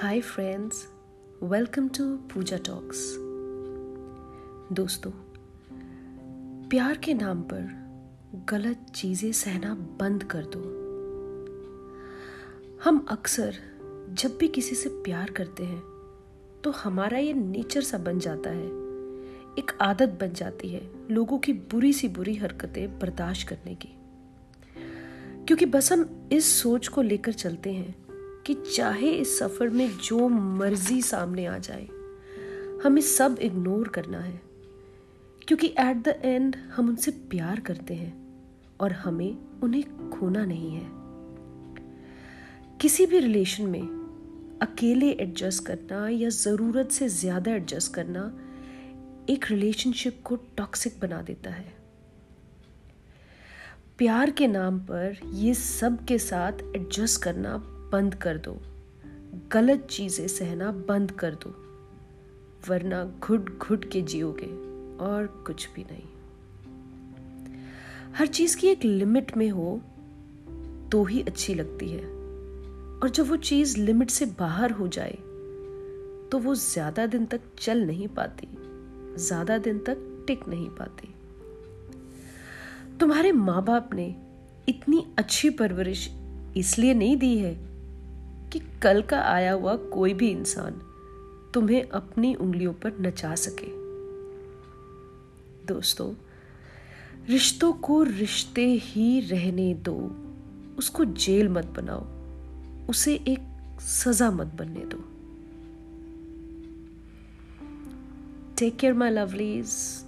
Hi friends welcome to Pooja talks दोस्तों, प्यार के नाम पर गलत चीज़ें सहना बंद कर दो। हम अक्सर जब भी किसी से प्यार करते हैं तो हमारा ये नेचर सा बन जाता है, एक आदत बन जाती है लोगों की बुरी सी बुरी हरकतें बर्दाश्त करने की। क्योंकि बस हम इस सोच को लेकर चलते हैं कि चाहे इस सफ़र में जो मर्ज़ी सामने आ जाए, हमें सब इग्नोर करना है। क्योंकि एट द एंड हम उनसे प्यार करते हैं और हमें उन्हें खोना नहीं है। किसी भी रिलेशन में अकेले एडजस्ट करना या ज़रूरत से ज़्यादा एडजस्ट करना एक रिलेशनशिप को टॉक्सिक बना देता है। प्यार के नाम पर ये सब के साथ एडजस्ट करना बंद कर दो। गलत चीज़ें सहना बंद कर दो, वरना घुट घुट के जियोगे और कुछ भी नहीं। हर चीज़ की एक लिमिट में हो तो ही अच्छी लगती है। और जब वो चीज़ लिमिट से बाहर हो जाए तो वो ज़्यादा दिन तक चल नहीं पाती, ज़्यादा दिन तक टिक नहीं पाती। तुम्हारे माँ बाप ने इतनी अच्छी परवरिश इसलिए नहीं दी है कल का आया हुआ कोई भी इंसान तुम्हें अपनी उंगलियों पर नचा सके। दोस्तों, रिश्तों को रिश्ते ही रहने दो। उसको जेल मत बनाओ। उसे एक सजा मत बनने दो। टेक केयर माई लवलीज़